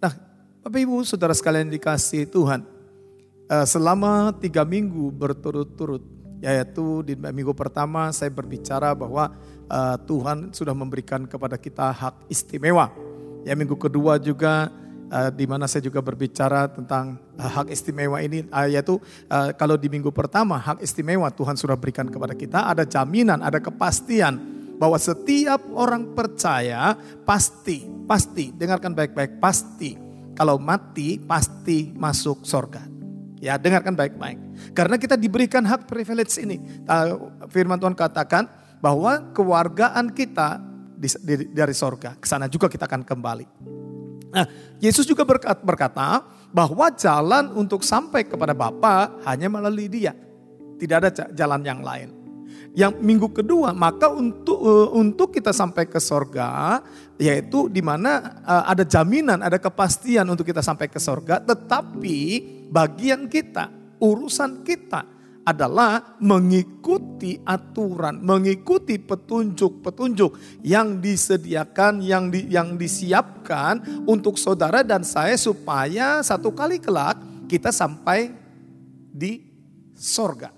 Nah, Bapak Ibu, saudara sekalian dikasih Tuhan, eh, selama tiga minggu berturut-turut, yaitu di minggu pertama saya berbicara bahwa eh, Tuhan sudah memberikan kepada kita hak istimewa. Ya minggu kedua juga uh, di mana saya juga berbicara tentang hak istimewa ini yaitu kalau di minggu pertama hak istimewa Tuhan sudah berikan kepada kita ada jaminan, ada kepastian bahwa setiap orang percaya pasti, pasti dengarkan baik-baik pasti kalau mati pasti masuk sorga. Ya dengarkan baik-baik. Karena kita diberikan hak privilege ini. Firman Tuhan katakan bahwa kewargaan kita dari sorga. Ke sana juga kita akan kembali. Nah, Yesus juga berkata bahwa jalan untuk sampai kepada Bapa hanya melalui dia. Tidak ada jalan yang lain. Yang minggu kedua, maka untuk uh, untuk kita sampai ke sorga, yaitu di mana uh, ada jaminan, ada kepastian untuk kita sampai ke sorga, tetapi bagian kita, urusan kita, adalah mengikuti aturan, mengikuti petunjuk-petunjuk yang disediakan, yang di, yang disiapkan untuk saudara dan saya supaya satu kali kelak kita sampai di sorga.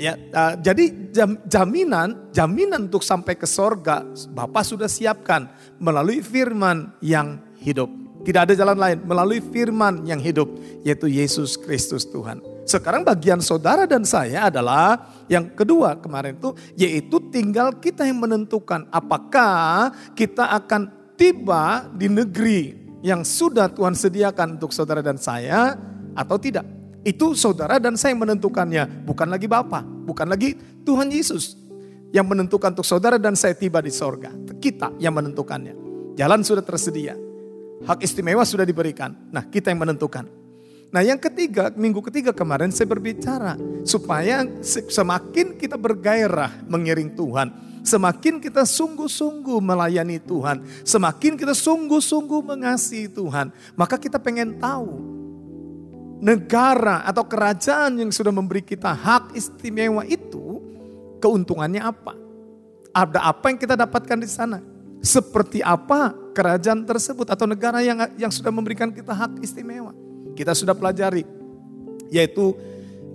Ya, uh, jadi jam, jaminan, jaminan untuk sampai ke sorga, Bapak sudah siapkan melalui firman yang hidup. Tidak ada jalan lain melalui firman yang hidup, yaitu Yesus Kristus Tuhan. Sekarang bagian saudara dan saya adalah yang kedua kemarin itu yaitu tinggal kita yang menentukan apakah kita akan tiba di negeri yang sudah Tuhan sediakan untuk saudara dan saya atau tidak. Itu saudara dan saya yang menentukannya, bukan lagi Bapa, bukan lagi Tuhan Yesus yang menentukan untuk saudara dan saya tiba di sorga. Kita yang menentukannya. Jalan sudah tersedia. Hak istimewa sudah diberikan. Nah kita yang menentukan. Nah yang ketiga, minggu ketiga kemarin saya berbicara. Supaya semakin kita bergairah mengiring Tuhan. Semakin kita sungguh-sungguh melayani Tuhan. Semakin kita sungguh-sungguh mengasihi Tuhan. Maka kita pengen tahu. Negara atau kerajaan yang sudah memberi kita hak istimewa itu. Keuntungannya apa? Ada apa yang kita dapatkan di sana? Seperti apa kerajaan tersebut atau negara yang yang sudah memberikan kita hak istimewa? Kita sudah pelajari yaitu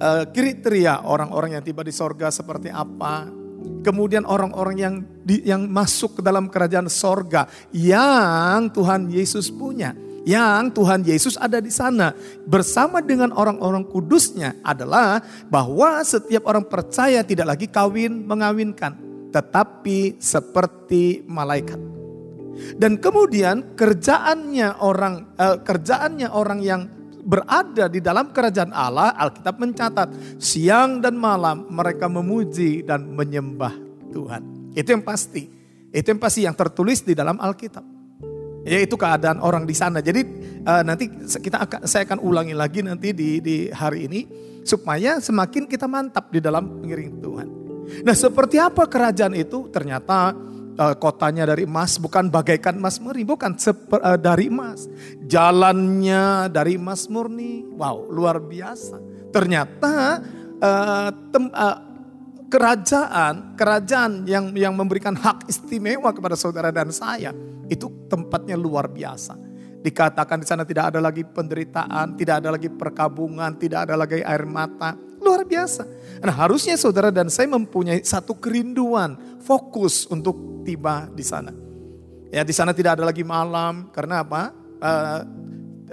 uh, kriteria orang-orang yang tiba di sorga seperti apa. Kemudian orang-orang yang di, yang masuk ke dalam kerajaan sorga yang Tuhan Yesus punya. Yang Tuhan Yesus ada di sana bersama dengan orang-orang kudusnya adalah bahwa setiap orang percaya tidak lagi kawin mengawinkan. Tetapi seperti malaikat. Dan kemudian kerjaannya orang uh, kerjaannya orang yang berada di dalam kerajaan Allah, Alkitab mencatat siang dan malam mereka memuji dan menyembah Tuhan. Itu yang pasti. Itu yang pasti yang tertulis di dalam Alkitab. Yaitu keadaan orang di sana. Jadi uh, nanti kita akan saya akan ulangi lagi nanti di di hari ini supaya semakin kita mantap di dalam mengiring Tuhan. Nah, seperti apa kerajaan itu? Ternyata uh, kotanya dari emas, bukan bagaikan emas murni, bukan seper, uh, dari emas. Jalannya dari emas murni, wow luar biasa. Ternyata uh, tem, uh, kerajaan, kerajaan yang yang memberikan hak istimewa kepada saudara dan saya, itu tempatnya luar biasa. Dikatakan di sana tidak ada lagi penderitaan, tidak ada lagi perkabungan, tidak ada lagi air mata. Luar biasa. Nah harusnya saudara dan saya mempunyai satu kerinduan, fokus untuk tiba di sana. Ya di sana tidak ada lagi malam karena apa? Uh,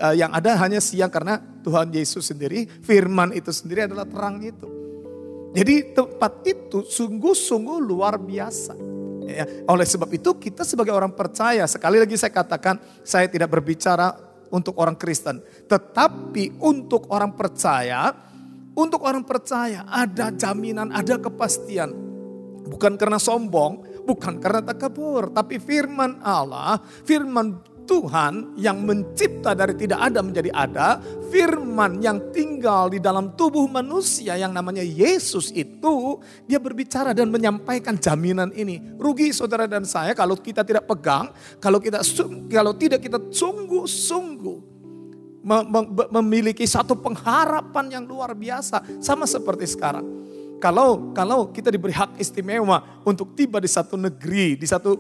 uh, yang ada hanya siang karena Tuhan Yesus sendiri, firman itu sendiri adalah terang itu. Jadi tempat itu sungguh-sungguh luar biasa. Ya, oleh sebab itu kita sebagai orang percaya, sekali lagi saya katakan saya tidak berbicara untuk orang Kristen. Tetapi untuk orang percaya, untuk orang percaya ada jaminan, ada kepastian. Bukan karena sombong, bukan karena takabur, tapi firman Allah, firman Tuhan yang mencipta dari tidak ada menjadi ada, firman yang tinggal di dalam tubuh manusia yang namanya Yesus itu, dia berbicara dan menyampaikan jaminan ini. Rugi saudara dan saya kalau kita tidak pegang, kalau kita kalau tidak kita sungguh-sungguh memiliki satu pengharapan yang luar biasa sama seperti sekarang. Kalau kalau kita diberi hak istimewa untuk tiba di satu negeri, di satu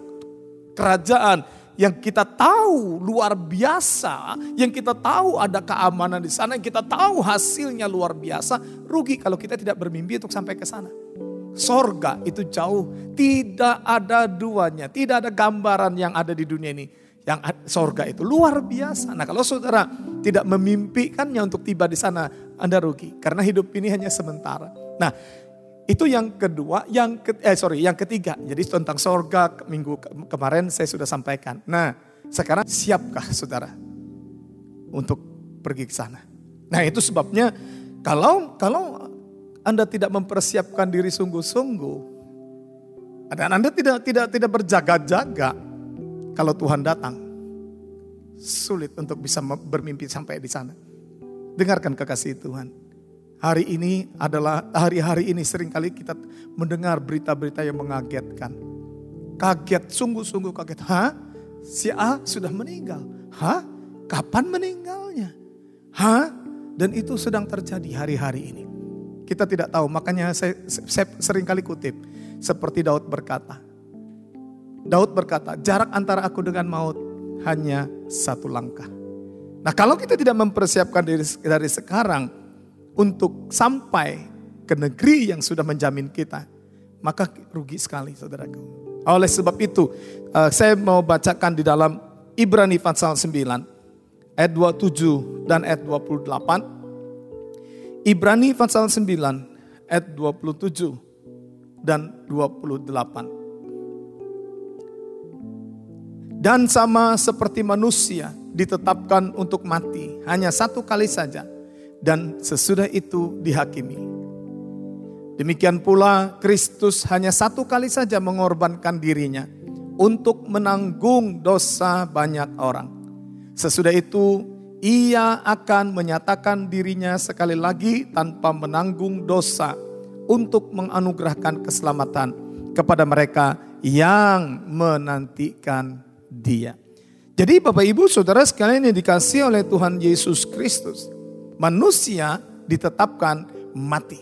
kerajaan yang kita tahu luar biasa, yang kita tahu ada keamanan di sana, yang kita tahu hasilnya luar biasa, rugi kalau kita tidak bermimpi untuk sampai ke sana. Sorga itu jauh, tidak ada duanya, tidak ada gambaran yang ada di dunia ini. Yang sorga itu luar biasa. Nah kalau saudara tidak memimpikannya untuk tiba di sana, Anda rugi. Karena hidup ini hanya sementara. Nah itu yang kedua, yang ke, eh sorry, yang ketiga. Jadi tentang sorga minggu kemarin saya sudah sampaikan. Nah sekarang siapkah saudara untuk pergi ke sana? Nah itu sebabnya kalau kalau anda tidak mempersiapkan diri sungguh-sungguh, dan Anda tidak tidak tidak berjaga-jaga kalau Tuhan datang, sulit untuk bisa bermimpi sampai di sana. Dengarkan kekasih Tuhan. Hari ini adalah hari-hari ini sering kali kita mendengar berita-berita yang mengagetkan. Kaget, sungguh-sungguh kaget. Hah? Si A sudah meninggal. Hah? Kapan meninggalnya? Hah? Dan itu sedang terjadi hari-hari ini. Kita tidak tahu, makanya saya, saya sering kali kutip. Seperti Daud berkata. Daud berkata, jarak antara aku dengan maut hanya satu langkah. Nah kalau kita tidak mempersiapkan diri dari sekarang untuk sampai ke negeri yang sudah menjamin kita, maka rugi sekali saudaraku. Oleh sebab itu, eh, saya mau bacakan di dalam Ibrani pasal 9, ayat 27 dan ayat 28. Ibrani pasal 9 ayat 27 dan 28. Dan sama seperti manusia ditetapkan untuk mati hanya satu kali saja dan sesudah itu dihakimi. Demikian pula Kristus hanya satu kali saja mengorbankan dirinya untuk menanggung dosa banyak orang. Sesudah itu ia akan menyatakan dirinya sekali lagi tanpa menanggung dosa untuk menganugerahkan keselamatan kepada mereka yang menantikan dia. Jadi Bapak Ibu Saudara sekalian yang dikasih oleh Tuhan Yesus Kristus, manusia ditetapkan mati.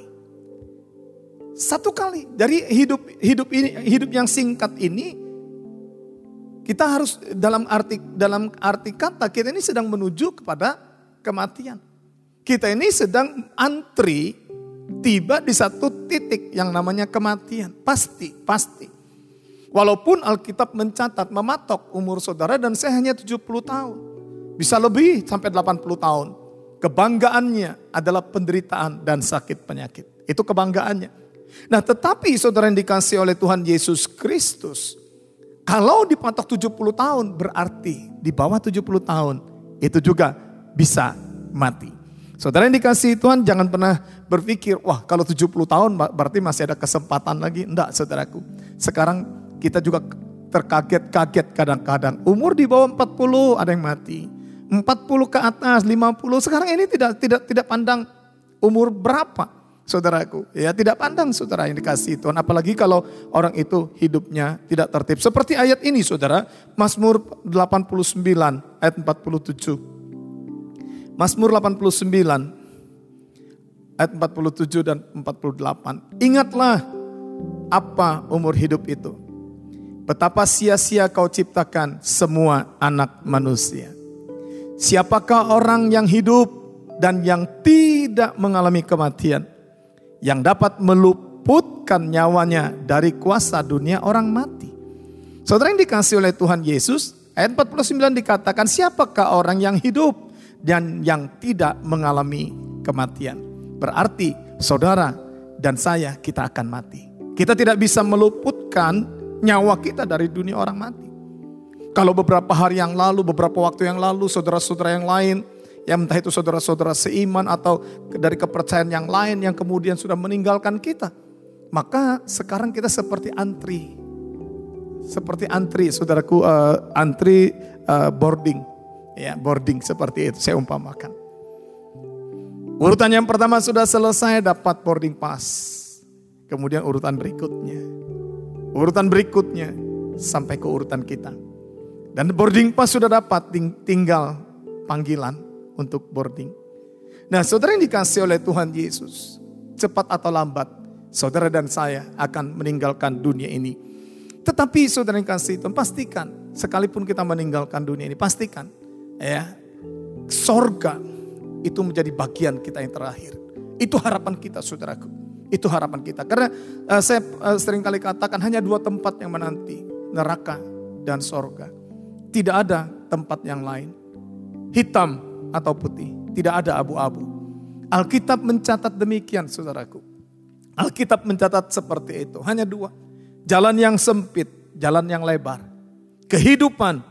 Satu kali dari hidup hidup ini hidup yang singkat ini kita harus dalam arti dalam arti kata kita ini sedang menuju kepada kematian. Kita ini sedang antri tiba di satu titik yang namanya kematian. Pasti, pasti. Walaupun Alkitab mencatat, mematok umur saudara dan saya hanya 70 tahun. Bisa lebih sampai 80 tahun. Kebanggaannya adalah penderitaan dan sakit penyakit. Itu kebanggaannya. Nah tetapi saudara yang dikasih oleh Tuhan Yesus Kristus kalau dipatok 70 tahun berarti di bawah 70 tahun itu juga bisa mati. Saudara yang dikasih Tuhan jangan pernah berpikir, wah kalau 70 tahun berarti masih ada kesempatan lagi. Enggak saudaraku. Sekarang kita juga terkaget-kaget kadang-kadang. Umur di bawah 40 ada yang mati. 40 ke atas, 50. Sekarang ini tidak tidak tidak pandang umur berapa saudaraku. Ya tidak pandang saudara yang dikasih Tuhan. Apalagi kalau orang itu hidupnya tidak tertib. Seperti ayat ini saudara. Mazmur 89 ayat 47. Mazmur 89 ayat 47 dan 48. Ingatlah apa umur hidup itu. Betapa sia-sia kau ciptakan semua anak manusia. Siapakah orang yang hidup dan yang tidak mengalami kematian? yang dapat meluputkan nyawanya dari kuasa dunia orang mati. Saudara yang dikasih oleh Tuhan Yesus, ayat 49 dikatakan siapakah orang yang hidup dan yang tidak mengalami kematian. Berarti saudara dan saya kita akan mati. Kita tidak bisa meluputkan nyawa kita dari dunia orang mati. Kalau beberapa hari yang lalu, beberapa waktu yang lalu, saudara-saudara yang lain Ya entah itu saudara-saudara seiman atau dari kepercayaan yang lain yang kemudian sudah meninggalkan kita. Maka sekarang kita seperti antri. Seperti antri, saudaraku, uh, antri uh, boarding. Ya, boarding seperti itu saya umpamakan. Urutan yang pertama sudah selesai dapat boarding pass. Kemudian urutan berikutnya. Urutan berikutnya sampai ke urutan kita. Dan boarding pass sudah dapat tinggal panggilan untuk boarding. Nah saudara yang dikasih oleh Tuhan Yesus, cepat atau lambat, saudara dan saya akan meninggalkan dunia ini. Tetapi saudara yang kasih Tuhan, pastikan sekalipun kita meninggalkan dunia ini, pastikan ya sorga itu menjadi bagian kita yang terakhir. Itu harapan kita saudaraku. Itu harapan kita. Karena uh, saya uh, sering kali katakan hanya dua tempat yang menanti. Neraka dan sorga. Tidak ada tempat yang lain. Hitam atau putih. Tidak ada abu-abu. Alkitab mencatat demikian saudaraku. Alkitab mencatat seperti itu. Hanya dua. Jalan yang sempit, jalan yang lebar. Kehidupan,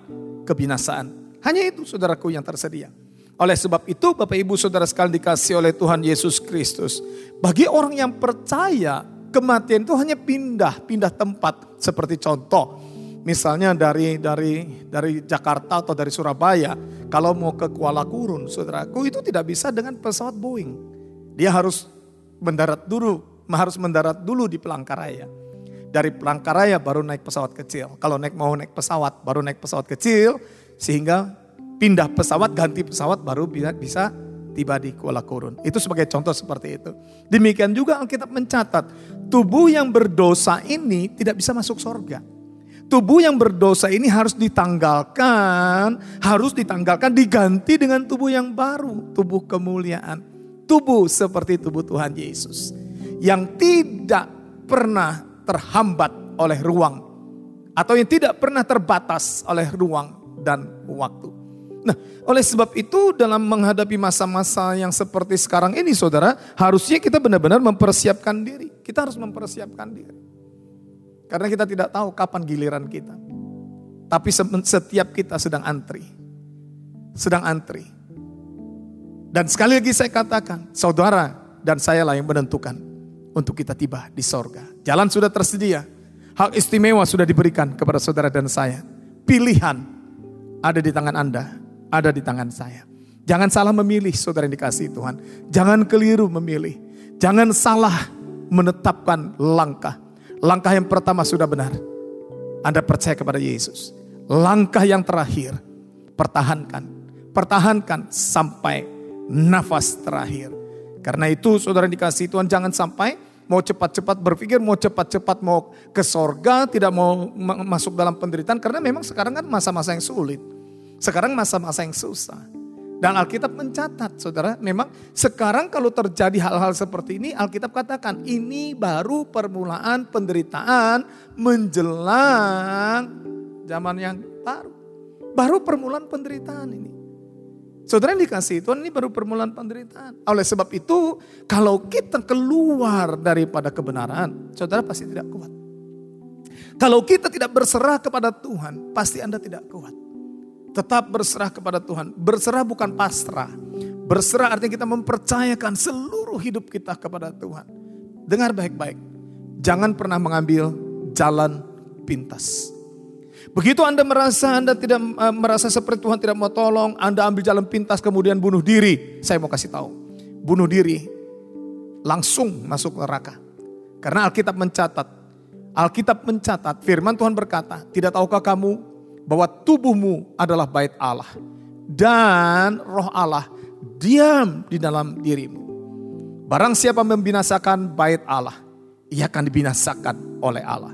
kebinasaan. Hanya itu saudaraku yang tersedia. Oleh sebab itu Bapak Ibu Saudara sekalian dikasih oleh Tuhan Yesus Kristus. Bagi orang yang percaya kematian itu hanya pindah, pindah tempat. Seperti contoh, misalnya dari dari dari Jakarta atau dari Surabaya, kalau mau ke Kuala Kurun, saudaraku itu tidak bisa dengan pesawat Boeing. Dia harus mendarat dulu, harus mendarat dulu di Pelangkaraya. Dari Pelangkaraya baru naik pesawat kecil. Kalau naik mau naik pesawat, baru naik pesawat kecil, sehingga pindah pesawat, ganti pesawat baru bisa, bisa tiba di Kuala Kurun. Itu sebagai contoh seperti itu. Demikian juga Alkitab mencatat, tubuh yang berdosa ini tidak bisa masuk sorga. Tubuh yang berdosa ini harus ditanggalkan, harus ditanggalkan, diganti dengan tubuh yang baru, tubuh kemuliaan. Tubuh seperti tubuh Tuhan Yesus. Yang tidak pernah terhambat oleh ruang. Atau yang tidak pernah terbatas oleh ruang dan waktu. Nah, oleh sebab itu dalam menghadapi masa-masa yang seperti sekarang ini saudara, harusnya kita benar-benar mempersiapkan diri. Kita harus mempersiapkan diri. Karena kita tidak tahu kapan giliran kita. Tapi setiap kita sedang antri. Sedang antri. Dan sekali lagi saya katakan, saudara dan saya lah yang menentukan untuk kita tiba di sorga. Jalan sudah tersedia. Hak istimewa sudah diberikan kepada saudara dan saya. Pilihan ada di tangan Anda ada di tangan saya. Jangan salah memilih saudara yang dikasih Tuhan. Jangan keliru memilih. Jangan salah menetapkan langkah. Langkah yang pertama sudah benar. Anda percaya kepada Yesus. Langkah yang terakhir, pertahankan. Pertahankan sampai nafas terakhir. Karena itu saudara dikasih Tuhan jangan sampai mau cepat-cepat berpikir, mau cepat-cepat mau ke sorga, tidak mau masuk dalam penderitaan. Karena memang sekarang kan masa-masa yang sulit. Sekarang masa-masa yang susah. Dan Alkitab mencatat, saudara, memang sekarang kalau terjadi hal-hal seperti ini, Alkitab katakan ini baru permulaan penderitaan menjelang zaman yang baru. Baru permulaan penderitaan ini. Saudara yang dikasih Tuhan ini baru permulaan penderitaan. Oleh sebab itu, kalau kita keluar daripada kebenaran, saudara pasti tidak kuat. Kalau kita tidak berserah kepada Tuhan, pasti Anda tidak kuat. Tetap berserah kepada Tuhan. Berserah bukan pasrah. Berserah artinya kita mempercayakan seluruh hidup kita kepada Tuhan. Dengar baik-baik. Jangan pernah mengambil jalan pintas. Begitu Anda merasa Anda tidak uh, merasa seperti Tuhan tidak mau tolong, Anda ambil jalan pintas kemudian bunuh diri. Saya mau kasih tahu. Bunuh diri langsung masuk neraka. Karena Alkitab mencatat Alkitab mencatat firman Tuhan berkata, "Tidak tahukah kamu bahwa tubuhmu adalah bait Allah dan roh Allah diam di dalam dirimu. Barang siapa membinasakan bait Allah, ia akan dibinasakan oleh Allah.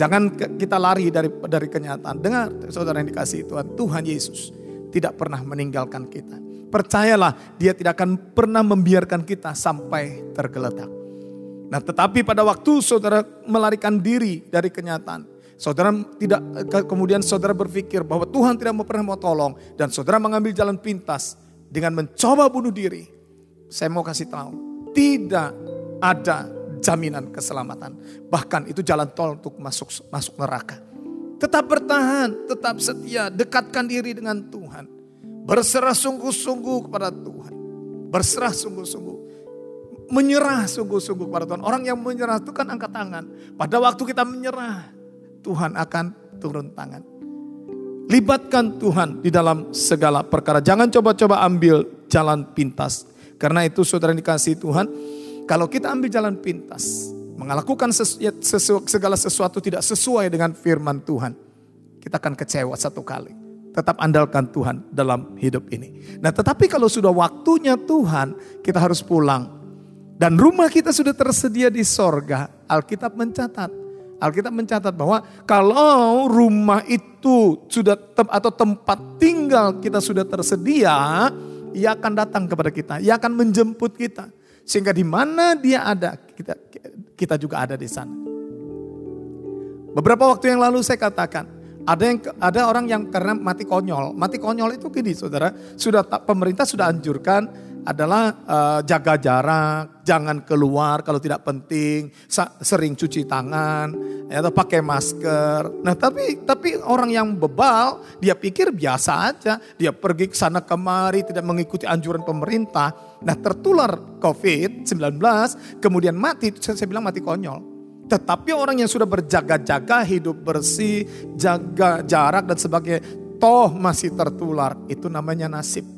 Jangan kita lari dari dari kenyataan. Dengar saudara yang dikasih Tuhan, Tuhan Yesus tidak pernah meninggalkan kita. Percayalah dia tidak akan pernah membiarkan kita sampai tergeletak. Nah tetapi pada waktu saudara melarikan diri dari kenyataan, Saudara tidak kemudian saudara berpikir bahwa Tuhan tidak pernah mau tolong dan saudara mengambil jalan pintas dengan mencoba bunuh diri. Saya mau kasih tahu, tidak ada jaminan keselamatan. Bahkan itu jalan tol untuk masuk masuk neraka. Tetap bertahan, tetap setia, dekatkan diri dengan Tuhan. Berserah sungguh-sungguh kepada Tuhan. Berserah sungguh-sungguh menyerah sungguh-sungguh kepada Tuhan. Orang yang menyerah itu kan angkat tangan. Pada waktu kita menyerah, Tuhan akan turun tangan. Libatkan Tuhan di dalam segala perkara. Jangan coba-coba ambil jalan pintas. Karena itu saudara dikasih Tuhan, kalau kita ambil jalan pintas, melakukan segala sesuatu tidak sesuai dengan firman Tuhan, kita akan kecewa satu kali. Tetap andalkan Tuhan dalam hidup ini. Nah tetapi kalau sudah waktunya Tuhan, kita harus pulang. Dan rumah kita sudah tersedia di sorga. Alkitab mencatat, Alkitab mencatat bahwa kalau rumah itu sudah tem atau tempat tinggal kita sudah tersedia, ia akan datang kepada kita, ia akan menjemput kita. Sehingga di mana dia ada, kita kita juga ada di sana. Beberapa waktu yang lalu saya katakan, ada yang ada orang yang karena mati konyol. Mati konyol itu gini Saudara, sudah pemerintah sudah anjurkan adalah uh, jaga jarak, jangan keluar kalau tidak penting, sering cuci tangan, ya, atau pakai masker. Nah tapi tapi orang yang bebal, dia pikir biasa aja, dia pergi ke sana kemari tidak mengikuti anjuran pemerintah. Nah tertular COVID-19, kemudian mati, saya, bilang mati konyol. Tetapi orang yang sudah berjaga-jaga, hidup bersih, jaga jarak dan sebagainya, toh masih tertular. Itu namanya nasib.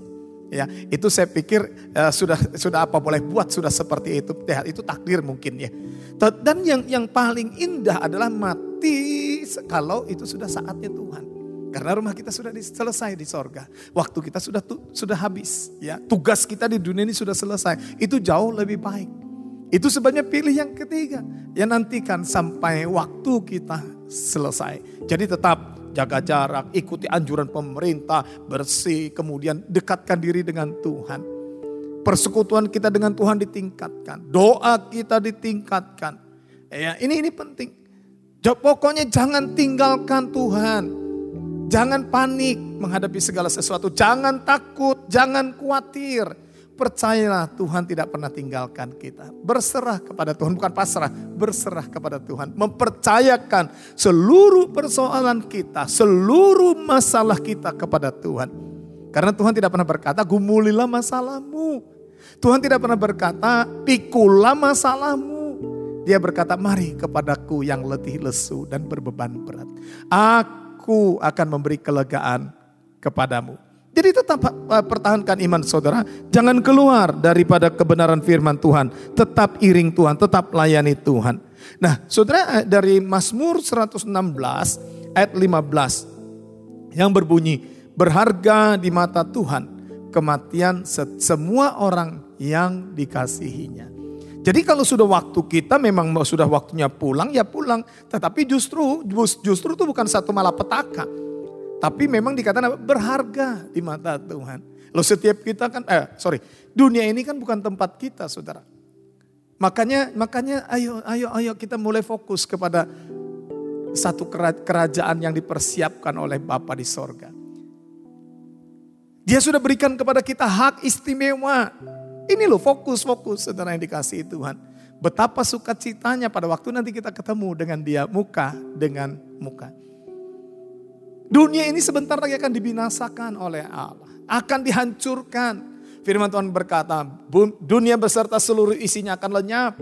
Ya, itu saya pikir uh, sudah sudah apa boleh buat sudah seperti itu. Ya, itu takdir mungkin ya. Dan yang yang paling indah adalah mati kalau itu sudah saatnya Tuhan. Karena rumah kita sudah selesai di sorga. Waktu kita sudah sudah habis. Ya, tugas kita di dunia ini sudah selesai. Itu jauh lebih baik. Itu sebenarnya pilih yang ketiga. Ya nantikan sampai waktu kita selesai. Jadi tetap jaga jarak, ikuti anjuran pemerintah, bersih, kemudian dekatkan diri dengan Tuhan. Persekutuan kita dengan Tuhan ditingkatkan, doa kita ditingkatkan. Ya, ini ini penting. Pokoknya jangan tinggalkan Tuhan. Jangan panik menghadapi segala sesuatu. Jangan takut, jangan khawatir Percayalah Tuhan tidak pernah tinggalkan kita. Berserah kepada Tuhan, bukan pasrah, berserah kepada Tuhan. Mempercayakan seluruh persoalan kita, seluruh masalah kita kepada Tuhan. Karena Tuhan tidak pernah berkata, gumulilah masalahmu. Tuhan tidak pernah berkata, pikulah masalahmu. Dia berkata, mari kepadaku yang letih lesu dan berbeban berat. Aku akan memberi kelegaan kepadamu. Jadi tetap eh, pertahankan iman saudara. Jangan keluar daripada kebenaran firman Tuhan. Tetap iring Tuhan, tetap layani Tuhan. Nah saudara eh, dari Mazmur 116 ayat 15 yang berbunyi berharga di mata Tuhan kematian semua orang yang dikasihinya. Jadi kalau sudah waktu kita memang sudah waktunya pulang ya pulang. Tetapi justru justru itu bukan satu malapetaka tapi memang dikatakan berharga di mata Tuhan. Lo setiap kita kan, eh sorry, dunia ini kan bukan tempat kita saudara. Makanya, makanya ayo, ayo, ayo kita mulai fokus kepada satu kerajaan yang dipersiapkan oleh Bapa di sorga. Dia sudah berikan kepada kita hak istimewa. Ini loh fokus-fokus saudara yang dikasih Tuhan. Betapa sukacitanya pada waktu nanti kita ketemu dengan dia muka dengan muka. Dunia ini sebentar lagi akan dibinasakan oleh Allah. Akan dihancurkan. Firman Tuhan berkata, dunia beserta seluruh isinya akan lenyap.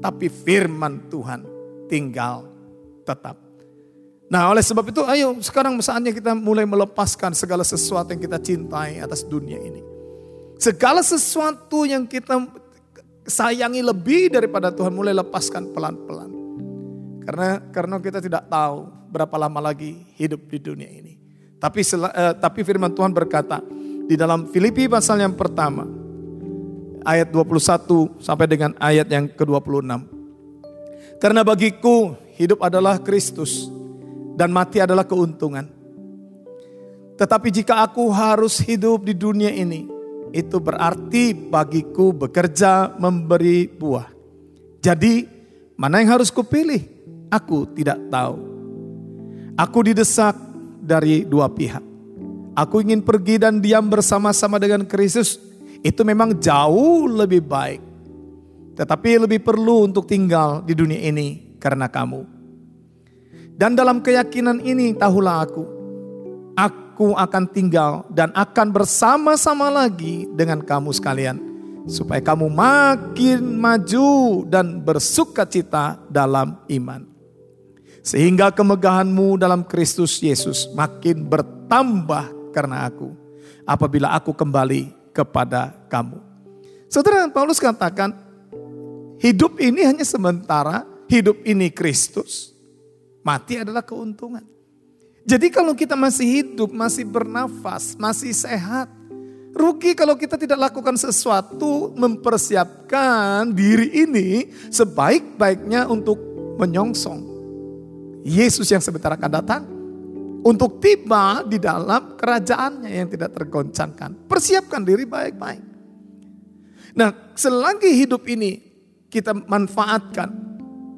Tapi firman Tuhan tinggal tetap. Nah oleh sebab itu ayo sekarang saatnya kita mulai melepaskan segala sesuatu yang kita cintai atas dunia ini. Segala sesuatu yang kita sayangi lebih daripada Tuhan mulai lepaskan pelan-pelan. Karena karena kita tidak tahu berapa lama lagi hidup di dunia ini. Tapi uh, tapi firman Tuhan berkata di dalam Filipi pasal yang pertama ayat 21 sampai dengan ayat yang ke-26. Karena bagiku hidup adalah Kristus dan mati adalah keuntungan. Tetapi jika aku harus hidup di dunia ini, itu berarti bagiku bekerja memberi buah. Jadi mana yang harus kupilih? Aku tidak tahu. Aku didesak dari dua pihak. Aku ingin pergi dan diam bersama-sama dengan Kristus. Itu memang jauh lebih baik. Tetapi lebih perlu untuk tinggal di dunia ini karena kamu. Dan dalam keyakinan ini tahulah aku. Aku akan tinggal dan akan bersama-sama lagi dengan kamu sekalian. Supaya kamu makin maju dan bersuka cita dalam iman. Sehingga kemegahanmu dalam Kristus Yesus makin bertambah karena aku. Apabila aku kembali kepada kamu. Saudara Paulus katakan, hidup ini hanya sementara, hidup ini Kristus, mati adalah keuntungan. Jadi kalau kita masih hidup, masih bernafas, masih sehat, rugi kalau kita tidak lakukan sesuatu mempersiapkan diri ini sebaik-baiknya untuk menyongsong Yesus yang sebentar akan datang untuk tiba di dalam kerajaannya yang tidak tergoncangkan. Persiapkan diri baik-baik. Nah, selagi hidup ini kita manfaatkan,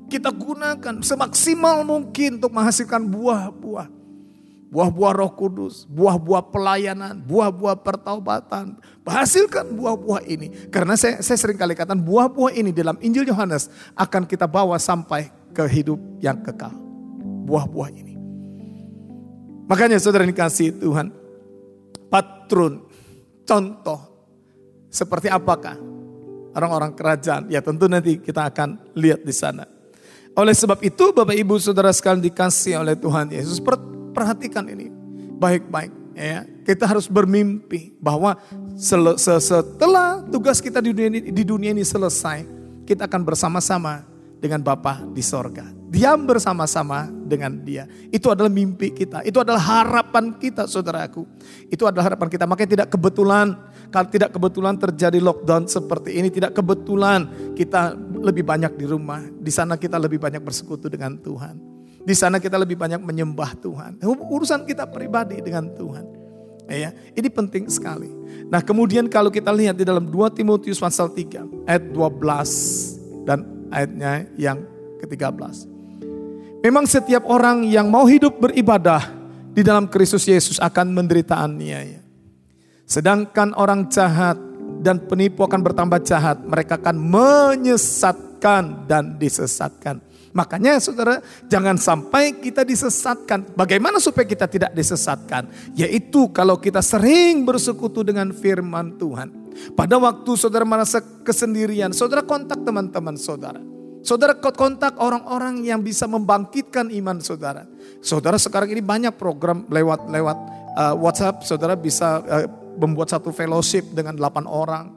kita gunakan semaksimal mungkin untuk menghasilkan buah-buah. Buah-buah roh kudus, buah-buah pelayanan, buah-buah pertaubatan. Hasilkan buah-buah ini. Karena saya, saya sering kali katakan buah-buah ini dalam Injil Yohanes akan kita bawa sampai ke hidup yang kekal. Buah-buah ini. Makanya saudara dikasih Tuhan, patron, contoh, seperti apakah orang-orang kerajaan? Ya tentu nanti kita akan lihat di sana. Oleh sebab itu Bapak Ibu Saudara sekalian dikasih oleh Tuhan Yesus, perhatikan ini baik-baik. Ya, kita harus bermimpi bahwa setelah tugas kita di dunia ini, di dunia ini selesai, kita akan bersama-sama dengan Bapa di sorga diam bersama-sama dengan dia. Itu adalah mimpi kita, itu adalah harapan kita saudaraku. Itu adalah harapan kita, makanya tidak kebetulan, kalau tidak kebetulan terjadi lockdown seperti ini, tidak kebetulan kita lebih banyak di rumah. Di sana kita lebih banyak bersekutu dengan Tuhan. Di sana kita lebih banyak menyembah Tuhan. Urusan kita pribadi dengan Tuhan. Ya, ini penting sekali. Nah kemudian kalau kita lihat di dalam 2 Timotius pasal 3 ayat 12 dan ayatnya yang ke-13. Memang setiap orang yang mau hidup beribadah di dalam Kristus Yesus akan menderita aniaya. Sedangkan orang jahat dan penipu akan bertambah jahat, mereka akan menyesatkan dan disesatkan. Makanya saudara jangan sampai kita disesatkan. Bagaimana supaya kita tidak disesatkan? Yaitu kalau kita sering bersekutu dengan firman Tuhan. Pada waktu saudara merasa kesendirian, saudara kontak teman-teman saudara. Saudara kontak orang-orang yang bisa membangkitkan iman saudara. Saudara sekarang ini banyak program lewat lewat uh, WhatsApp, saudara bisa uh, membuat satu fellowship dengan 8 orang.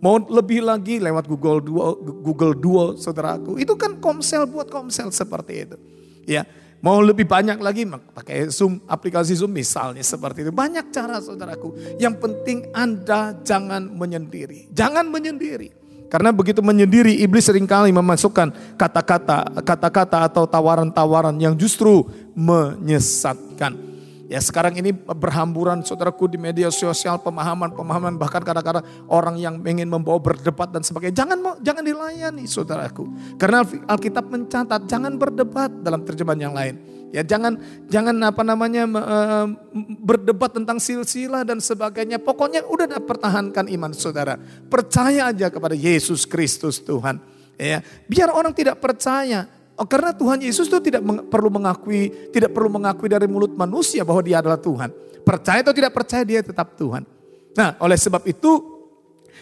Mau lebih lagi lewat Google Duo, Google Duo, saudaraku. Itu kan komsel buat komsel seperti itu. Ya, mau lebih banyak lagi pakai Zoom, aplikasi Zoom misalnya seperti itu. Banyak cara saudaraku. Yang penting Anda jangan menyendiri. Jangan menyendiri. Karena begitu menyendiri, iblis sering kali memasukkan kata-kata, kata-kata atau tawaran-tawaran yang justru menyesatkan. Ya sekarang ini berhamburan saudaraku di media sosial pemahaman-pemahaman bahkan kadang-kadang orang yang ingin membawa berdebat dan sebagainya. Jangan jangan dilayani saudaraku. Karena Alkitab mencatat jangan berdebat dalam terjemahan yang lain. Ya jangan jangan apa namanya uh, berdebat tentang silsilah dan sebagainya. Pokoknya udah pertahankan iman saudara. Percaya aja kepada Yesus Kristus Tuhan. Ya, biar orang tidak percaya. Oh, karena Tuhan Yesus itu tidak meng, perlu mengakui, tidak perlu mengakui dari mulut manusia bahwa dia adalah Tuhan. Percaya atau tidak percaya dia tetap Tuhan. Nah, oleh sebab itu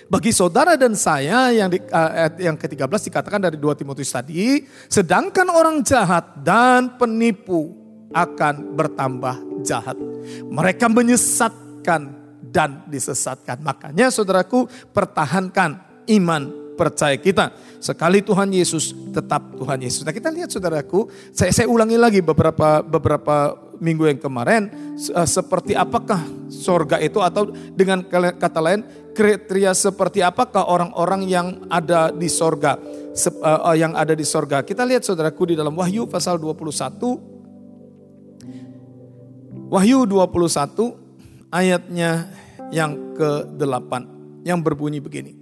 bagi saudara dan saya yang di, uh, yang ke-13 dikatakan dari 2 Timotius tadi, sedangkan orang jahat dan penipu akan bertambah jahat. Mereka menyesatkan dan disesatkan. Makanya saudaraku pertahankan iman percaya kita. Sekali Tuhan Yesus tetap Tuhan Yesus. Nah kita lihat saudaraku, saya, saya ulangi lagi beberapa beberapa minggu yang kemarin, uh, seperti apakah sorga itu atau dengan kata lain kriteria seperti apakah orang-orang yang ada di sorga, uh, yang ada di sorga. Kita lihat saudaraku di dalam Wahyu pasal 21, Wahyu 21 ayatnya yang ke-8 yang berbunyi begini.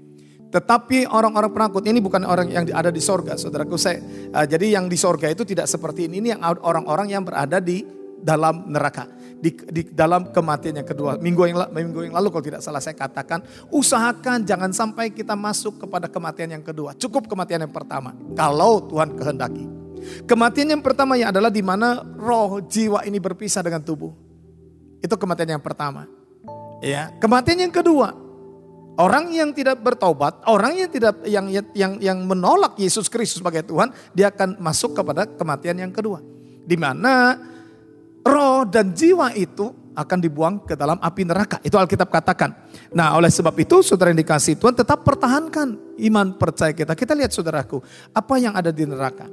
Tetapi orang-orang penakut ini bukan orang yang ada di sorga, saudaraku saya. Uh, jadi yang di sorga itu tidak seperti ini. Ini yang orang-orang yang berada di dalam neraka. Di, di dalam kematian yang kedua. Minggu yang, minggu yang lalu kalau tidak salah saya katakan, usahakan jangan sampai kita masuk kepada kematian yang kedua. Cukup kematian yang pertama. Kalau Tuhan kehendaki. Kematian yang pertama ya adalah di mana roh jiwa ini berpisah dengan tubuh. Itu kematian yang pertama. Ya, kematian yang kedua, Orang yang tidak bertobat, orang yang tidak yang yang yang menolak Yesus Kristus sebagai Tuhan, dia akan masuk kepada kematian yang kedua. Di mana roh dan jiwa itu akan dibuang ke dalam api neraka. Itu Alkitab katakan. Nah oleh sebab itu saudara yang dikasih Tuhan tetap pertahankan iman percaya kita. Kita lihat saudaraku, apa yang ada di neraka.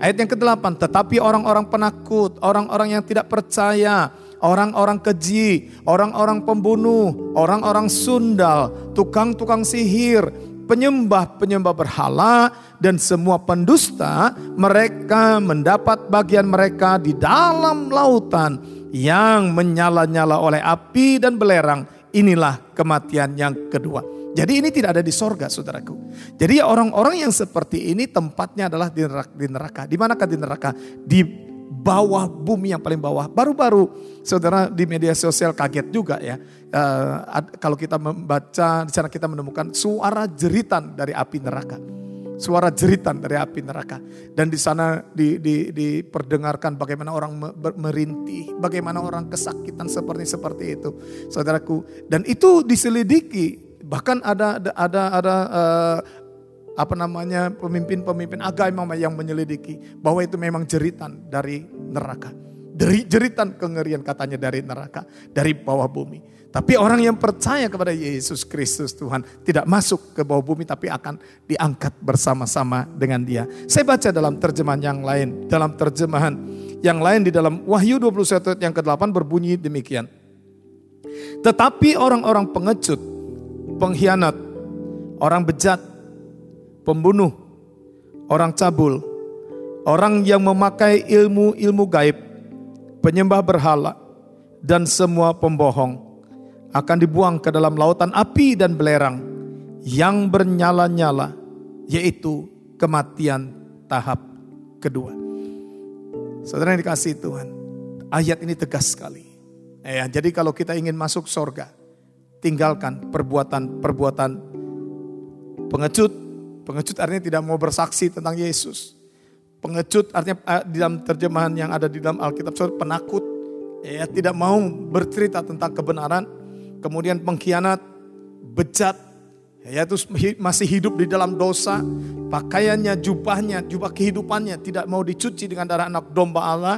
Ayat yang ke-8, tetapi orang-orang penakut, orang-orang yang tidak percaya, orang-orang keji, orang-orang pembunuh, orang-orang sundal, tukang-tukang sihir, penyembah-penyembah berhala dan semua pendusta, mereka mendapat bagian mereka di dalam lautan yang menyala-nyala oleh api dan belerang. Inilah kematian yang kedua. Jadi ini tidak ada di sorga saudaraku. Jadi orang-orang yang seperti ini tempatnya adalah di neraka. Di manakah di neraka? Di bawah bumi yang paling bawah. Baru-baru saudara di media sosial kaget juga ya. Uh, kalau kita membaca di sana kita menemukan suara jeritan dari api neraka. Suara jeritan dari api neraka. Dan di sana di, di, diperdengarkan bagaimana orang merintih. Bagaimana orang kesakitan seperti seperti itu. Saudaraku. Dan itu diselidiki. Bahkan ada ada ada uh, apa namanya pemimpin-pemimpin agama yang menyelidiki bahwa itu memang jeritan dari neraka. Dari jeritan kengerian katanya dari neraka, dari bawah bumi. Tapi orang yang percaya kepada Yesus Kristus Tuhan tidak masuk ke bawah bumi tapi akan diangkat bersama-sama dengan dia. Saya baca dalam terjemahan yang lain, dalam terjemahan yang lain di dalam Wahyu 21 yang ke-8 berbunyi demikian. Tetapi orang-orang pengecut, pengkhianat, orang bejat, pembunuh, orang cabul, orang yang memakai ilmu-ilmu gaib, penyembah berhala, dan semua pembohong akan dibuang ke dalam lautan api dan belerang yang bernyala-nyala, yaitu kematian tahap kedua. Saudara yang dikasih Tuhan, ayat ini tegas sekali. Ya, jadi kalau kita ingin masuk sorga, tinggalkan perbuatan-perbuatan pengecut, Pengecut artinya tidak mau bersaksi tentang Yesus. Pengecut artinya eh, di dalam terjemahan yang ada di dalam Alkitab penakut. Ya, tidak mau bercerita tentang kebenaran. Kemudian pengkhianat, bejat, ya itu masih hidup di dalam dosa. Pakaiannya, jubahnya, jubah kehidupannya tidak mau dicuci dengan darah anak domba Allah.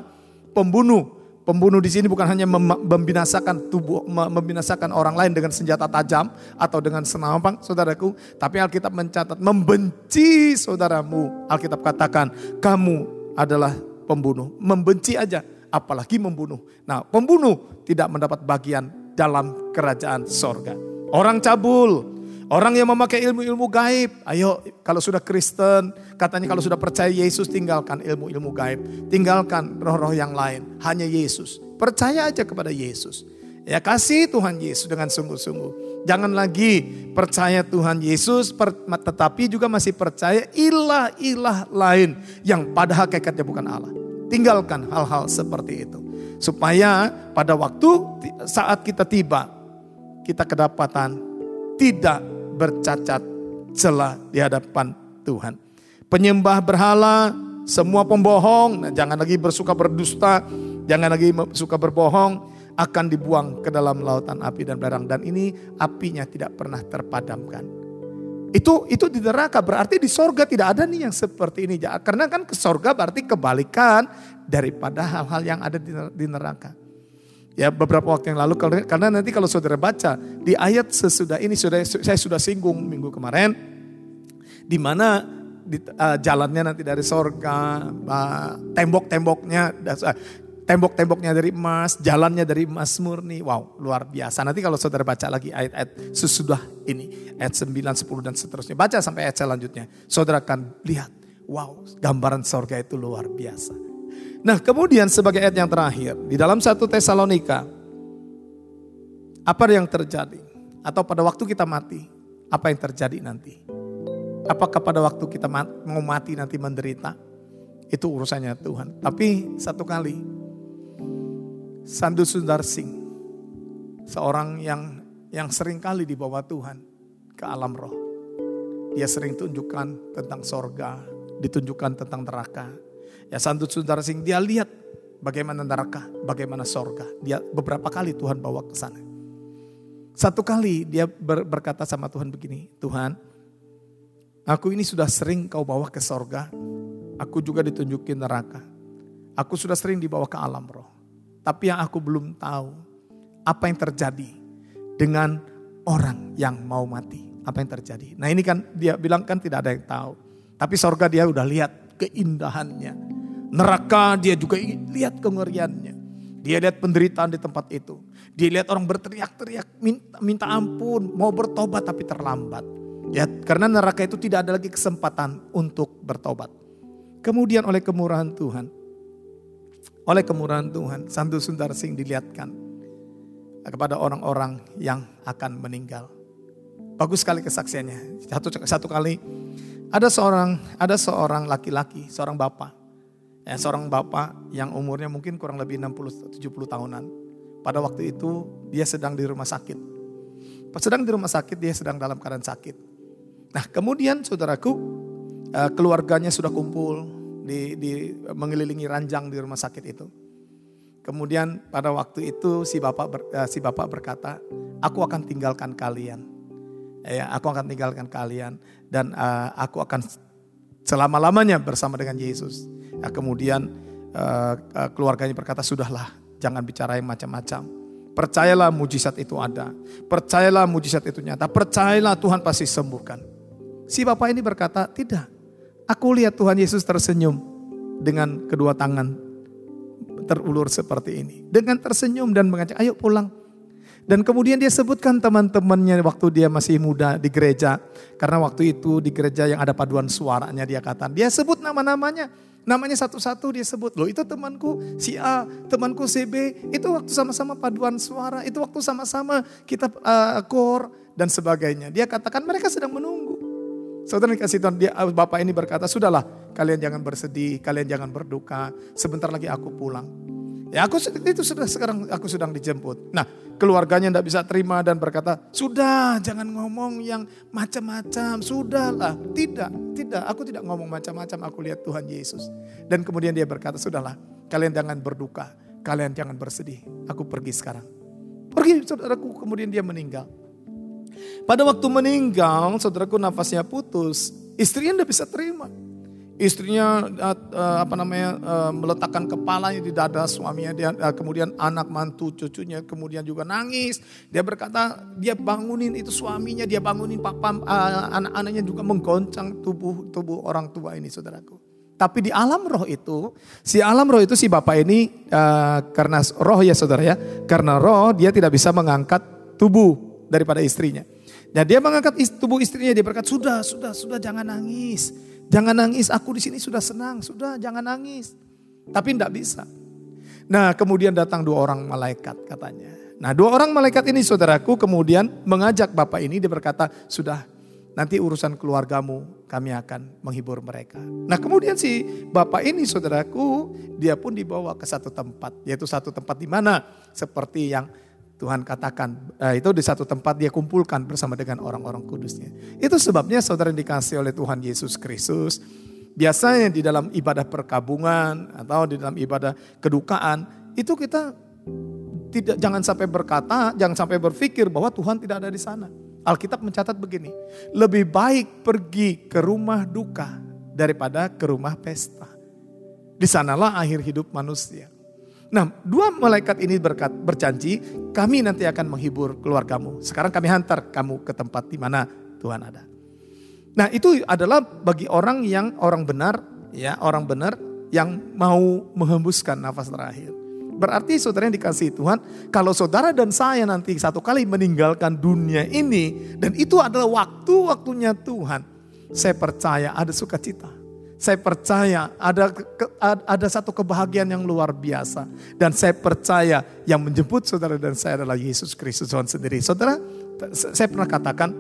Pembunuh, Pembunuh di sini bukan hanya membinasakan tubuh, membinasakan orang lain dengan senjata tajam atau dengan senapang, saudaraku. Tapi Alkitab mencatat membenci saudaramu. Alkitab katakan kamu adalah pembunuh. Membenci aja, apalagi membunuh. Nah, pembunuh tidak mendapat bagian dalam kerajaan sorga. Orang cabul, Orang yang memakai ilmu-ilmu gaib, ayo kalau sudah Kristen, katanya kalau sudah percaya Yesus tinggalkan ilmu-ilmu gaib, tinggalkan roh-roh yang lain, hanya Yesus. Percaya aja kepada Yesus. Ya kasih Tuhan Yesus dengan sungguh-sungguh. Jangan lagi percaya Tuhan Yesus tetapi juga masih percaya ilah-ilah lain yang pada hakikatnya bukan Allah. Tinggalkan hal-hal seperti itu. Supaya pada waktu saat kita tiba, kita kedapatan tidak bercacat celah di hadapan Tuhan. Penyembah berhala, semua pembohong, nah jangan lagi bersuka berdusta, jangan lagi suka berbohong, akan dibuang ke dalam lautan api dan belerang. Dan ini apinya tidak pernah terpadamkan. Itu itu di neraka berarti di sorga tidak ada nih yang seperti ini. Karena kan ke sorga berarti kebalikan daripada hal-hal yang ada di neraka. Ya beberapa waktu yang lalu karena nanti kalau saudara baca di ayat sesudah ini sudah saya sudah singgung minggu kemarin di mana di, uh, jalannya nanti dari sorga, uh, tembok-temboknya, uh, tembok-temboknya dari emas, jalannya dari emas murni. Wow, luar biasa. Nanti kalau saudara baca lagi ayat-ayat sesudah ini, ayat 9, 10 dan seterusnya. Baca sampai ayat selanjutnya. Saudara akan lihat, wow, gambaran sorga itu luar biasa. Nah kemudian sebagai ayat yang terakhir, di dalam satu Tesalonika, apa yang terjadi? Atau pada waktu kita mati, apa yang terjadi nanti? Apakah pada waktu kita mau mati nanti menderita? Itu urusannya Tuhan. Tapi satu kali, Sandu Sundar Singh, seorang yang yang sering kali dibawa Tuhan ke alam roh. Dia sering tunjukkan tentang sorga, ditunjukkan tentang neraka, Ya Santut Sundar Singh dia lihat bagaimana neraka, bagaimana sorga. Dia beberapa kali Tuhan bawa ke sana. Satu kali dia ber, berkata sama Tuhan begini, Tuhan aku ini sudah sering kau bawa ke sorga, aku juga ditunjukin neraka. Aku sudah sering dibawa ke alam roh. Tapi yang aku belum tahu, apa yang terjadi dengan orang yang mau mati. Apa yang terjadi. Nah ini kan dia bilang kan tidak ada yang tahu. Tapi sorga dia udah lihat keindahannya Neraka dia juga lihat kengeriannya. Dia lihat penderitaan di tempat itu. Dia lihat orang berteriak-teriak minta, minta ampun, mau bertobat tapi terlambat. Ya, karena neraka itu tidak ada lagi kesempatan untuk bertobat. Kemudian oleh kemurahan Tuhan, oleh kemurahan Tuhan, Santu Sundar Singh dilihatkan kepada orang-orang yang akan meninggal. Bagus sekali kesaksiannya. Satu satu kali ada seorang ada seorang laki-laki, seorang bapak. Ya, seorang bapak yang umurnya mungkin kurang lebih 60 70 tahunan. Pada waktu itu dia sedang di rumah sakit. Pas sedang di rumah sakit dia sedang dalam keadaan sakit. Nah, kemudian saudaraku eh, keluarganya sudah kumpul, di, di mengelilingi ranjang di rumah sakit itu. Kemudian pada waktu itu si bapak ber, uh, si bapak berkata, aku akan tinggalkan kalian. Ya, aku akan tinggalkan kalian dan uh, aku akan selama lamanya bersama dengan Yesus. Ya, kemudian uh, uh, keluarganya berkata, sudahlah, jangan bicara yang macam-macam. Percayalah mujizat itu ada. Percayalah mujizat itu nyata. Percayalah Tuhan pasti sembuhkan. Si bapak ini berkata, tidak. Aku lihat Tuhan Yesus tersenyum dengan kedua tangan terulur seperti ini. Dengan tersenyum dan mengajak, ayo pulang. Dan kemudian dia sebutkan teman-temannya waktu dia masih muda di gereja. Karena waktu itu di gereja yang ada paduan suaranya dia kata. Dia sebut nama-namanya. Namanya satu-satu dia sebut. Loh itu temanku si A, temanku si B. Itu waktu sama-sama paduan suara. Itu waktu sama-sama kita uh, kor dan sebagainya. Dia katakan mereka sedang menunggu. Saudara dikasih Tuhan, dia, ah, Bapak ini berkata, sudahlah kalian jangan bersedih, kalian jangan berduka, sebentar lagi aku pulang. Ya aku itu sudah sekarang aku sedang dijemput. Nah keluarganya tidak bisa terima dan berkata, sudah jangan ngomong yang macam-macam, sudahlah. Tidak, tidak, aku tidak ngomong macam-macam, aku lihat Tuhan Yesus. Dan kemudian dia berkata, sudahlah kalian jangan berduka, kalian jangan bersedih, aku pergi sekarang. Pergi saudaraku, kemudian dia meninggal. Pada waktu meninggal, saudaraku nafasnya putus, istrinya tidak bisa terima. Istrinya uh, apa namanya uh, meletakkan kepalanya di dada suaminya, dia, kemudian anak mantu cucunya, kemudian juga nangis. Dia berkata dia bangunin itu suaminya, dia bangunin papa anak-anaknya juga menggoncang tubuh tubuh orang tua ini, saudaraku. Tapi di alam roh itu, si alam roh itu si bapak ini karena roh ya saudara ya, karena roh dia tidak bisa mengangkat tubuh daripada istrinya. Dan dia mengangkat tubuh istrinya, dia berkata, sudah, sudah, sudah jangan nangis. Jangan nangis, aku di sini sudah senang, sudah jangan nangis. Tapi tidak bisa. Nah kemudian datang dua orang malaikat katanya. Nah dua orang malaikat ini saudaraku kemudian mengajak bapak ini, dia berkata, sudah nanti urusan keluargamu kami akan menghibur mereka. Nah kemudian si bapak ini saudaraku, dia pun dibawa ke satu tempat, yaitu satu tempat di mana seperti yang Tuhan katakan, eh, itu di satu tempat dia kumpulkan bersama dengan orang-orang kudusnya. Itu sebabnya saudara yang dikasih oleh Tuhan Yesus Kristus, biasanya di dalam ibadah perkabungan atau di dalam ibadah kedukaan, itu kita tidak jangan sampai berkata, jangan sampai berpikir bahwa Tuhan tidak ada di sana. Alkitab mencatat begini, lebih baik pergi ke rumah duka daripada ke rumah pesta. Di sanalah akhir hidup manusia. Nah, dua malaikat ini berkat, berjanji, kami nanti akan menghibur keluargamu. Sekarang kami hantar kamu ke tempat di mana Tuhan ada. Nah, itu adalah bagi orang yang orang benar, ya, orang benar yang mau menghembuskan nafas terakhir. Berarti saudara yang dikasih Tuhan, kalau saudara dan saya nanti satu kali meninggalkan dunia ini, dan itu adalah waktu-waktunya Tuhan, saya percaya ada sukacita saya percaya ada ada satu kebahagiaan yang luar biasa dan saya percaya yang menjemput saudara dan saya adalah Yesus Kristus Tuhan sendiri. Saudara, saya pernah katakan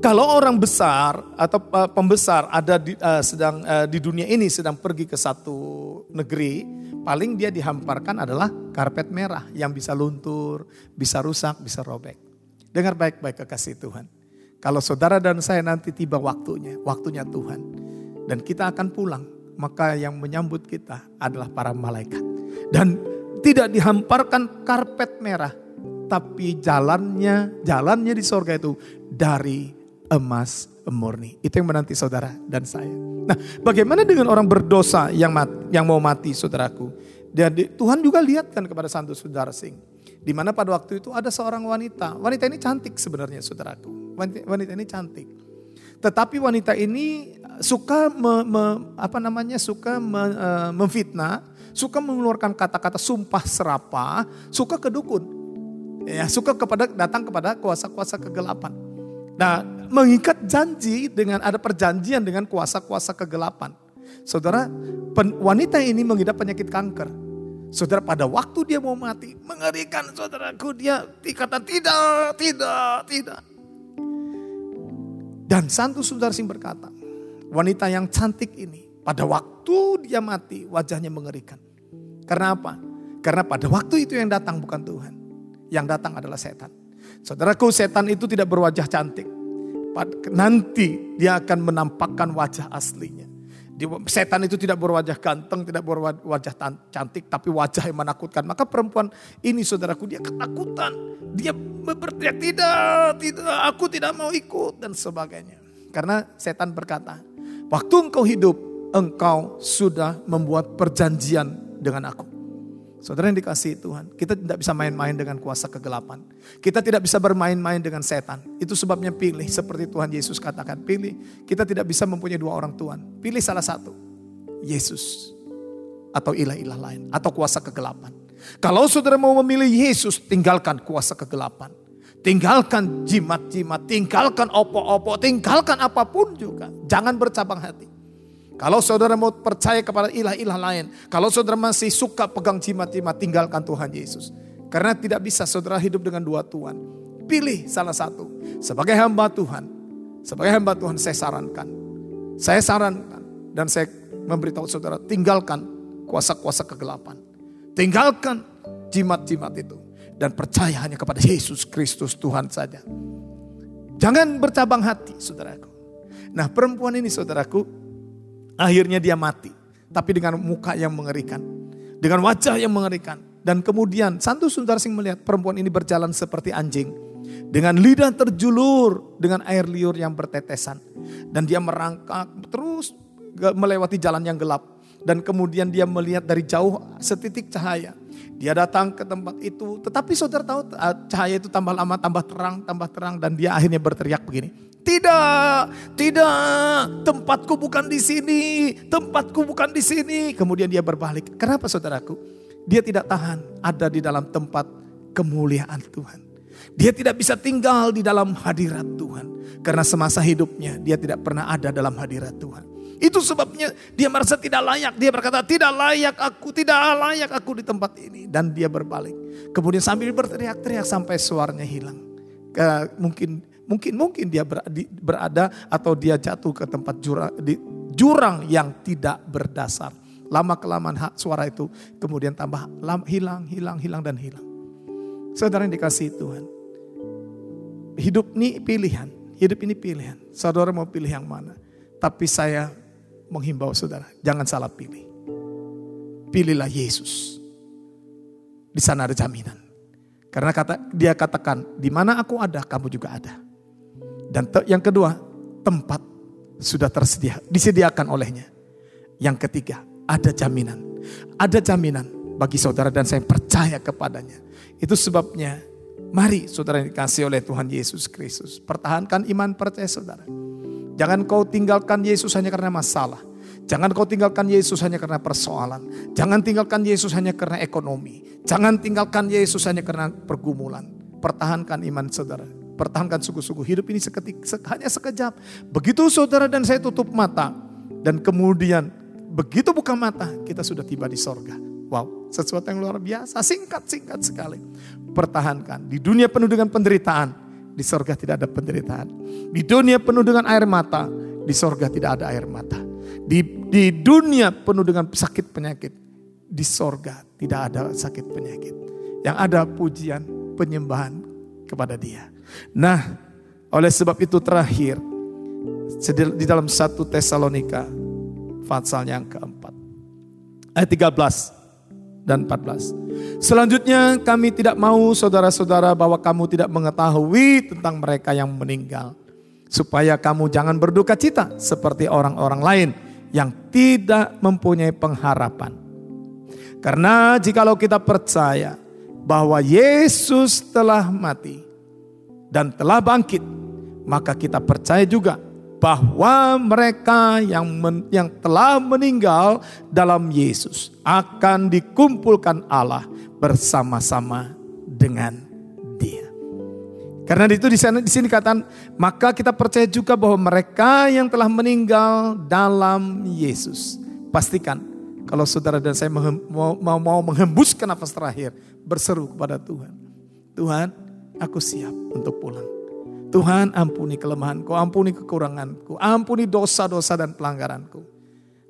kalau orang besar atau uh, pembesar ada di, uh, sedang uh, di dunia ini sedang pergi ke satu negeri, paling dia dihamparkan adalah karpet merah yang bisa luntur, bisa rusak, bisa robek. Dengar baik-baik kekasih Tuhan. Kalau saudara dan saya nanti tiba waktunya, waktunya Tuhan dan kita akan pulang, maka yang menyambut kita adalah para malaikat. Dan tidak dihamparkan karpet merah, tapi jalannya, jalannya di sorga itu dari emas murni. Itu yang menanti saudara dan saya. Nah, bagaimana dengan orang berdosa yang mat, yang mau mati, saudaraku? Dan Tuhan juga lihatkan kepada Santo Saudara Sing. Di mana pada waktu itu ada seorang wanita. Wanita ini cantik sebenarnya, saudaraku. Wanita, wanita ini cantik. Tetapi wanita ini suka me, me, apa namanya suka me, uh, memfitnah, suka mengeluarkan kata-kata sumpah serapah, suka kedukun. Ya, suka kepada datang kepada kuasa-kuasa kegelapan. Nah, mengikat janji dengan ada perjanjian dengan kuasa-kuasa kegelapan. Saudara, wanita ini mengidap penyakit kanker. Saudara pada waktu dia mau mati, mengerikan saudaraku dia dikata tidak, tidak, tidak. Dan Santo Sundar Sing berkata, wanita yang cantik ini pada waktu dia mati wajahnya mengerikan. Karena apa? Karena pada waktu itu yang datang bukan Tuhan. Yang datang adalah setan. Saudaraku setan itu tidak berwajah cantik. Nanti dia akan menampakkan wajah aslinya. Setan itu tidak berwajah ganteng, tidak berwajah cantik, tapi wajah yang menakutkan. Maka perempuan ini saudaraku dia ketakutan. Dia berteriak tidak, tidak, aku tidak mau ikut dan sebagainya. Karena setan berkata, waktu engkau hidup, engkau sudah membuat perjanjian dengan aku. Saudara yang dikasih Tuhan, kita tidak bisa main-main dengan kuasa kegelapan. Kita tidak bisa bermain-main dengan setan. Itu sebabnya pilih seperti Tuhan Yesus katakan, pilih. Kita tidak bisa mempunyai dua orang Tuhan. Pilih salah satu. Yesus atau ilah-ilah lain atau kuasa kegelapan. Kalau saudara mau memilih Yesus, tinggalkan kuasa kegelapan. Tinggalkan jimat-jimat, tinggalkan opo-opo, tinggalkan apa pun juga. Jangan bercabang hati. Kalau saudara mau percaya kepada ilah-ilah lain, kalau saudara masih suka pegang jimat-jimat, tinggalkan Tuhan Yesus. Karena tidak bisa saudara hidup dengan dua Tuhan. Pilih salah satu. Sebagai hamba Tuhan, sebagai hamba Tuhan saya sarankan. Saya sarankan dan saya memberitahu saudara, tinggalkan kuasa-kuasa kegelapan. Tinggalkan jimat-jimat itu. Dan percaya hanya kepada Yesus Kristus Tuhan saja. Jangan bercabang hati saudaraku. Nah perempuan ini saudaraku Akhirnya dia mati. Tapi dengan muka yang mengerikan. Dengan wajah yang mengerikan. Dan kemudian Santo Sing melihat perempuan ini berjalan seperti anjing. Dengan lidah terjulur dengan air liur yang bertetesan. Dan dia merangkak terus melewati jalan yang gelap. Dan kemudian dia melihat dari jauh setitik cahaya. Dia datang ke tempat itu. Tetapi saudara tahu cahaya itu tambah lama, tambah terang, tambah terang. Dan dia akhirnya berteriak begini. Tidak, tidak, tempatku bukan di sini, tempatku bukan di sini. Kemudian dia berbalik. Kenapa saudaraku? Dia tidak tahan ada di dalam tempat kemuliaan Tuhan. Dia tidak bisa tinggal di dalam hadirat Tuhan. Karena semasa hidupnya dia tidak pernah ada dalam hadirat Tuhan. Itu sebabnya dia merasa tidak layak. Dia berkata tidak layak aku, tidak layak aku di tempat ini. Dan dia berbalik. Kemudian sambil berteriak-teriak sampai suaranya hilang. mungkin Mungkin mungkin dia berada atau dia jatuh ke tempat jurang, di, jurang yang tidak berdasar. Lama kelamaan hak suara itu kemudian tambah lam, hilang, hilang, hilang dan hilang. Saudara yang dikasih Tuhan. Hidup ini pilihan. Hidup ini pilihan. Saudara mau pilih yang mana. Tapi saya menghimbau saudara. Jangan salah pilih. Pilihlah Yesus. Di sana ada jaminan. Karena kata dia katakan, di mana aku ada, kamu juga ada. Dan yang kedua, tempat sudah tersedia, disediakan olehnya. Yang ketiga, ada jaminan. Ada jaminan bagi saudara dan saya percaya kepadanya. Itu sebabnya mari saudara yang dikasih oleh Tuhan Yesus Kristus. Pertahankan iman percaya saudara. Jangan kau tinggalkan Yesus hanya karena masalah. Jangan kau tinggalkan Yesus hanya karena persoalan. Jangan tinggalkan Yesus hanya karena ekonomi. Jangan tinggalkan Yesus hanya karena pergumulan. Pertahankan iman saudara pertahankan sungguh-sungguh. Hidup ini seketik, hanya sekejap. Begitu saudara dan saya tutup mata. Dan kemudian begitu buka mata, kita sudah tiba di sorga. Wow, sesuatu yang luar biasa, singkat-singkat sekali. Pertahankan. Di dunia penuh dengan penderitaan, di sorga tidak ada penderitaan. Di dunia penuh dengan air mata, di sorga tidak ada air mata. Di, di dunia penuh dengan sakit penyakit, di sorga tidak ada sakit penyakit. Yang ada pujian, penyembahan kepada dia. Nah, oleh sebab itu terakhir di dalam satu Tesalonika pasal yang keempat ayat 13 dan 14. Selanjutnya kami tidak mau saudara-saudara bahwa kamu tidak mengetahui tentang mereka yang meninggal supaya kamu jangan berduka cita seperti orang-orang lain yang tidak mempunyai pengharapan. Karena jikalau kita percaya bahwa Yesus telah mati, dan telah bangkit, maka kita percaya juga bahwa mereka yang men, yang telah meninggal dalam Yesus akan dikumpulkan Allah bersama-sama dengan Dia. Karena itu di sana di sini katakan maka kita percaya juga bahwa mereka yang telah meninggal dalam Yesus. Pastikan kalau saudara dan saya mau, mau, mau menghembuskan nafas terakhir berseru kepada Tuhan. Tuhan, aku siap untuk pulang. Tuhan ampuni kelemahanku, ampuni kekuranganku, ampuni dosa-dosa dan pelanggaranku.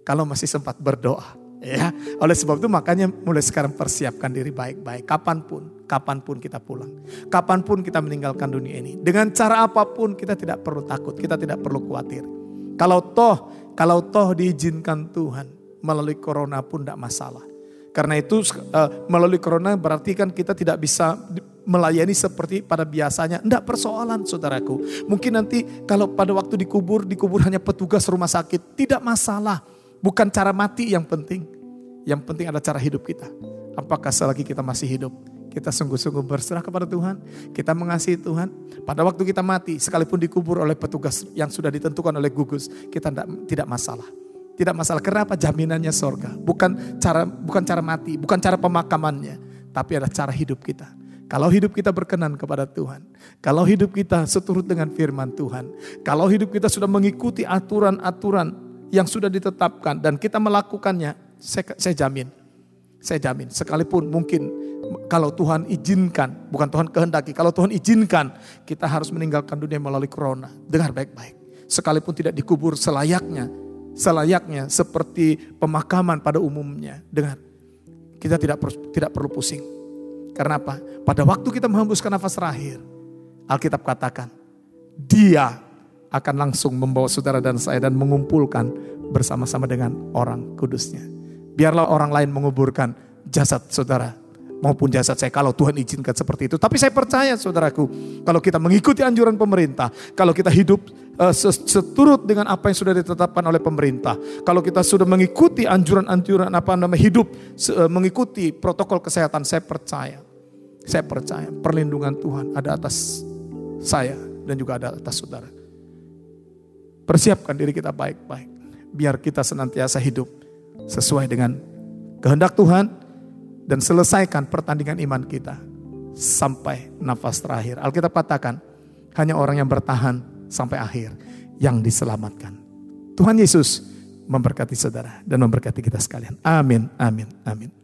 Kalau masih sempat berdoa, Ya, oleh sebab itu makanya mulai sekarang persiapkan diri baik-baik. Kapan pun, kapan pun kita pulang. Kapan pun kita meninggalkan dunia ini. Dengan cara apa pun kita tidak perlu takut, kita tidak perlu khawatir. Kalau toh, kalau toh diizinkan Tuhan melalui corona pun tidak masalah. Karena itu uh, melalui corona berarti kan kita tidak bisa melayani seperti pada biasanya. Tidak persoalan saudaraku. Mungkin nanti kalau pada waktu dikubur, dikubur hanya petugas rumah sakit. Tidak masalah. Bukan cara mati yang penting. Yang penting ada cara hidup kita. Apakah selagi kita masih hidup, kita sungguh-sungguh berserah kepada Tuhan, kita mengasihi Tuhan. Pada waktu kita mati, sekalipun dikubur oleh petugas yang sudah ditentukan oleh gugus, kita tidak, tidak masalah. Tidak masalah. Kenapa? Jaminannya sorga. Bukan cara bukan cara mati, bukan cara pemakamannya, tapi ada cara hidup kita. Kalau hidup kita berkenan kepada Tuhan, kalau hidup kita seturut dengan firman Tuhan, kalau hidup kita sudah mengikuti aturan-aturan yang sudah ditetapkan dan kita melakukannya, saya, saya jamin. Saya jamin, sekalipun mungkin kalau Tuhan izinkan, bukan Tuhan kehendaki, kalau Tuhan izinkan, kita harus meninggalkan dunia melalui corona. Dengar baik-baik. Sekalipun tidak dikubur selayaknya, selayaknya seperti pemakaman pada umumnya. Dengar, kita tidak tidak perlu pusing. Karena apa? Pada waktu kita menghembuskan nafas terakhir, Alkitab katakan, dia akan langsung membawa saudara dan saya dan mengumpulkan bersama-sama dengan orang kudusnya. Biarlah orang lain menguburkan jasad saudara maupun jasad saya kalau Tuhan izinkan seperti itu. Tapi saya percaya saudaraku, kalau kita mengikuti anjuran pemerintah, kalau kita hidup uh, seturut dengan apa yang sudah ditetapkan oleh pemerintah, kalau kita sudah mengikuti anjuran-anjuran apa namanya hidup uh, mengikuti protokol kesehatan, saya percaya. Saya percaya perlindungan Tuhan ada atas saya dan juga ada atas saudara. Persiapkan diri kita baik-baik. Biar kita senantiasa hidup sesuai dengan kehendak Tuhan dan selesaikan pertandingan iman kita sampai nafas terakhir. Alkitab katakan, hanya orang yang bertahan sampai akhir yang diselamatkan. Tuhan Yesus memberkati saudara dan memberkati kita sekalian. Amin, amin, amin.